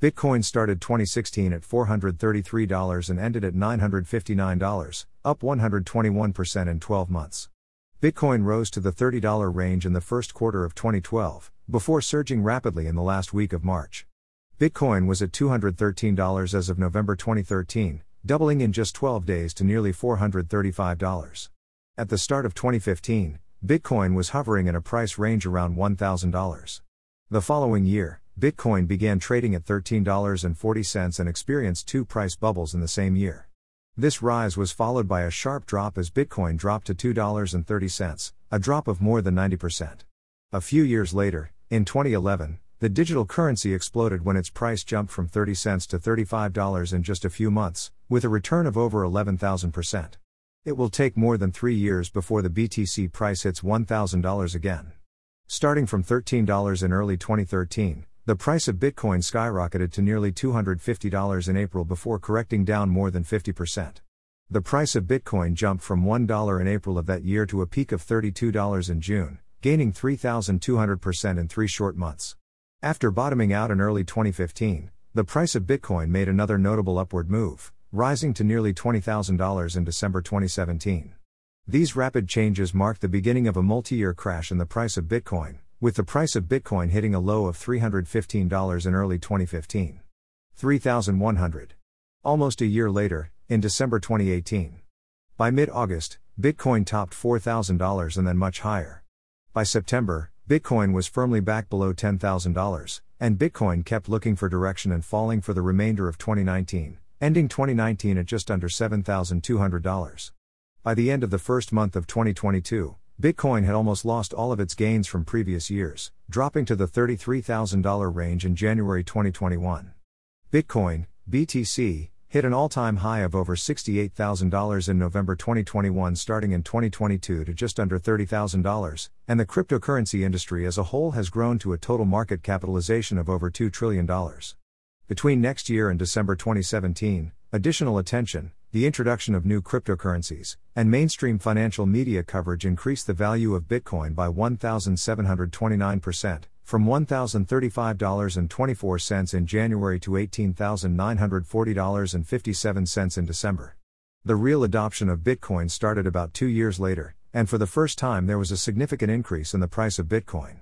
Bitcoin started 2016 at $433 and ended at $959, up 121% in 12 months. Bitcoin rose to the $30 range in the first quarter of 2012, before surging rapidly in the last week of March. Bitcoin was at $213 as of November 2013, doubling in just 12 days to nearly $435. At the start of 2015, Bitcoin was hovering in a price range around $1,000. The following year, Bitcoin began trading at $13.40 and experienced two price bubbles in the same year. This rise was followed by a sharp drop as Bitcoin dropped to $2.30, a drop of more than 90%. A few years later, in 2011, the digital currency exploded when its price jumped from 30 cents to $35 in just a few months, with a return of over 11,000%. It will take more than three years before the BTC price hits $1,000 again. Starting from $13 in early 2013, the price of Bitcoin skyrocketed to nearly $250 in April before correcting down more than 50%. The price of Bitcoin jumped from $1 in April of that year to a peak of $32 in June, gaining 3,200% in three short months. After bottoming out in early 2015, the price of Bitcoin made another notable upward move, rising to nearly $20,000 in December 2017. These rapid changes marked the beginning of a multi year crash in the price of Bitcoin, with the price of Bitcoin hitting a low of $315 in early 2015. 3,100. Almost a year later, in December 2018. By mid August, Bitcoin topped $4,000 and then much higher. By September, Bitcoin was firmly back below $10,000, and Bitcoin kept looking for direction and falling for the remainder of 2019, ending 2019 at just under $7,200. By the end of the first month of 2022, Bitcoin had almost lost all of its gains from previous years, dropping to the $33,000 range in January 2021. Bitcoin, BTC, hit an all time high of over $68,000 in November 2021, starting in 2022 to just under $30,000, and the cryptocurrency industry as a whole has grown to a total market capitalization of over $2 trillion. Between next year and December 2017, additional attention, the introduction of new cryptocurrencies, and mainstream financial media coverage increased the value of Bitcoin by 1,729%, from $1,035.24 in January to $18,940.57 in December. The real adoption of Bitcoin started about two years later, and for the first time there was a significant increase in the price of Bitcoin.